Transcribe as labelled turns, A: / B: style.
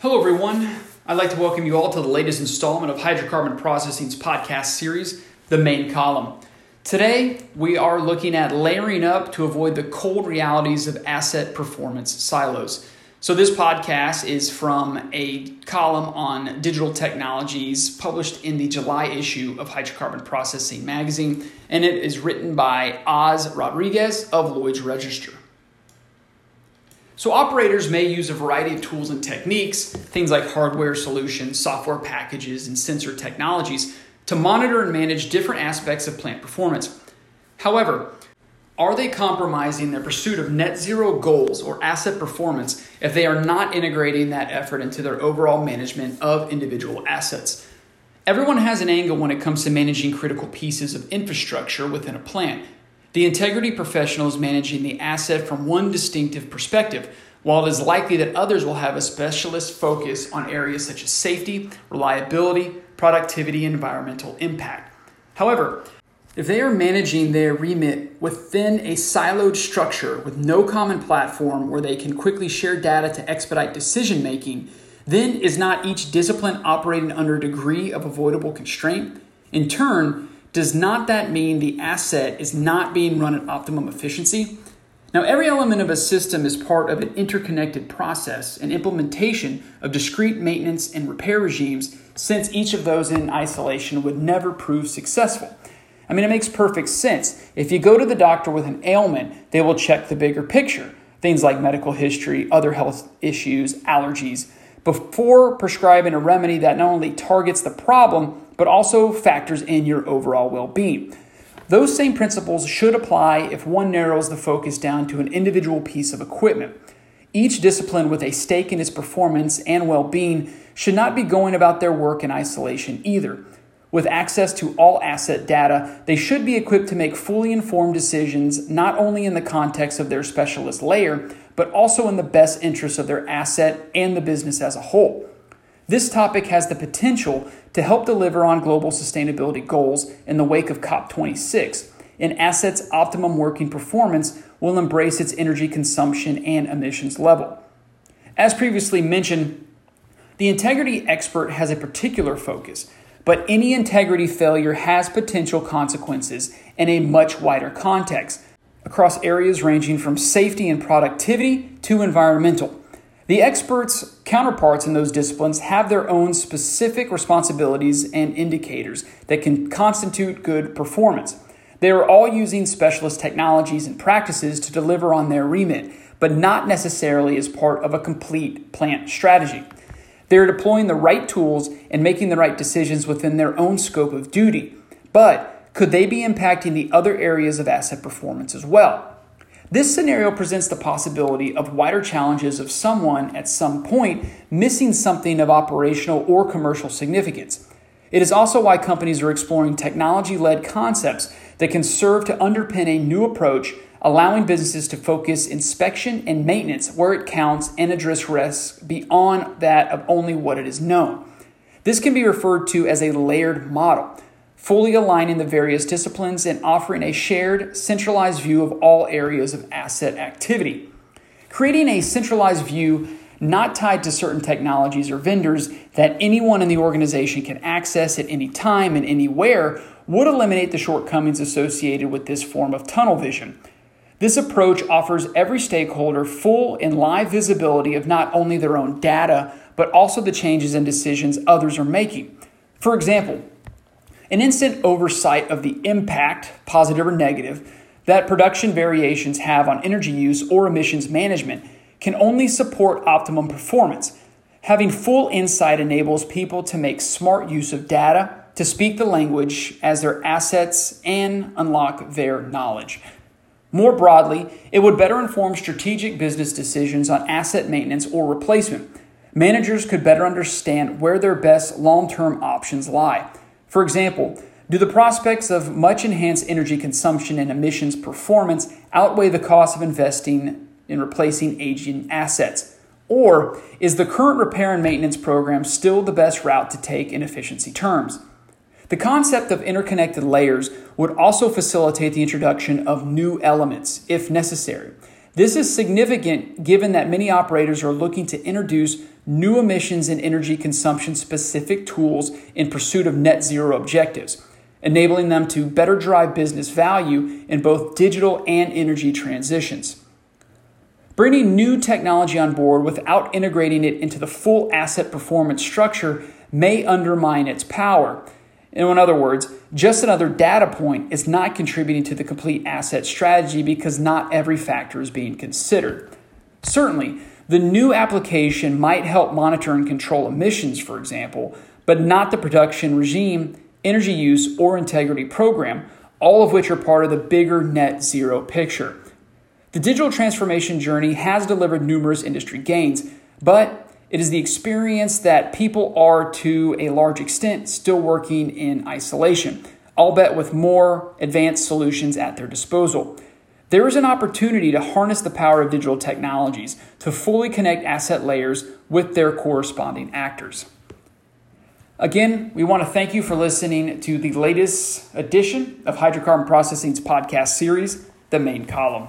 A: Hello, everyone. I'd like to welcome you all to the latest installment of Hydrocarbon Processing's podcast series, The Main Column. Today, we are looking at layering up to avoid the cold realities of asset performance silos. So, this podcast is from a column on digital technologies published in the July issue of Hydrocarbon Processing magazine, and it is written by Oz Rodriguez of Lloyd's Register. So, operators may use a variety of tools and techniques, things like hardware solutions, software packages, and sensor technologies, to monitor and manage different aspects of plant performance. However, are they compromising their pursuit of net zero goals or asset performance if they are not integrating that effort into their overall management of individual assets? Everyone has an angle when it comes to managing critical pieces of infrastructure within a plant. The integrity professional is managing the asset from one distinctive perspective, while it is likely that others will have a specialist focus on areas such as safety, reliability, productivity, and environmental impact. However, if they are managing their remit within a siloed structure with no common platform where they can quickly share data to expedite decision making, then is not each discipline operating under a degree of avoidable constraint? In turn, does not that mean the asset is not being run at optimum efficiency? Now, every element of a system is part of an interconnected process and implementation of discrete maintenance and repair regimes, since each of those in isolation would never prove successful. I mean, it makes perfect sense. If you go to the doctor with an ailment, they will check the bigger picture things like medical history, other health issues, allergies before prescribing a remedy that not only targets the problem, but also factors in your overall well being. Those same principles should apply if one narrows the focus down to an individual piece of equipment. Each discipline with a stake in its performance and well being should not be going about their work in isolation either. With access to all asset data, they should be equipped to make fully informed decisions not only in the context of their specialist layer, but also in the best interest of their asset and the business as a whole. This topic has the potential to help deliver on global sustainability goals in the wake of COP26. An asset's optimum working performance will embrace its energy consumption and emissions level. As previously mentioned, the integrity expert has a particular focus, but any integrity failure has potential consequences in a much wider context across areas ranging from safety and productivity to environmental. The experts' counterparts in those disciplines have their own specific responsibilities and indicators that can constitute good performance. They are all using specialist technologies and practices to deliver on their remit, but not necessarily as part of a complete plant strategy. They are deploying the right tools and making the right decisions within their own scope of duty, but could they be impacting the other areas of asset performance as well? This scenario presents the possibility of wider challenges of someone at some point missing something of operational or commercial significance. It is also why companies are exploring technology led concepts that can serve to underpin a new approach, allowing businesses to focus inspection and maintenance where it counts and address risks beyond that of only what it is known. This can be referred to as a layered model fully aligning the various disciplines and offering a shared, centralized view of all areas of asset activity. Creating a centralized view not tied to certain technologies or vendors that anyone in the organization can access at any time and anywhere would eliminate the shortcomings associated with this form of tunnel vision. This approach offers every stakeholder full and live visibility of not only their own data, but also the changes and decisions others are making. For example, an instant oversight of the impact, positive or negative, that production variations have on energy use or emissions management can only support optimum performance. Having full insight enables people to make smart use of data, to speak the language as their assets, and unlock their knowledge. More broadly, it would better inform strategic business decisions on asset maintenance or replacement. Managers could better understand where their best long term options lie. For example, do the prospects of much enhanced energy consumption and emissions performance outweigh the cost of investing in replacing aging assets? Or is the current repair and maintenance program still the best route to take in efficiency terms? The concept of interconnected layers would also facilitate the introduction of new elements, if necessary. This is significant given that many operators are looking to introduce new emissions and energy consumption specific tools in pursuit of net zero objectives, enabling them to better drive business value in both digital and energy transitions. Bringing new technology on board without integrating it into the full asset performance structure may undermine its power. In other words, just another data point is not contributing to the complete asset strategy because not every factor is being considered. Certainly, the new application might help monitor and control emissions, for example, but not the production regime, energy use, or integrity program, all of which are part of the bigger net zero picture. The digital transformation journey has delivered numerous industry gains, but it is the experience that people are, to a large extent, still working in isolation, albeit with more advanced solutions at their disposal. There is an opportunity to harness the power of digital technologies to fully connect asset layers with their corresponding actors. Again, we want to thank you for listening to the latest edition of Hydrocarbon Processing's podcast series, The Main Column.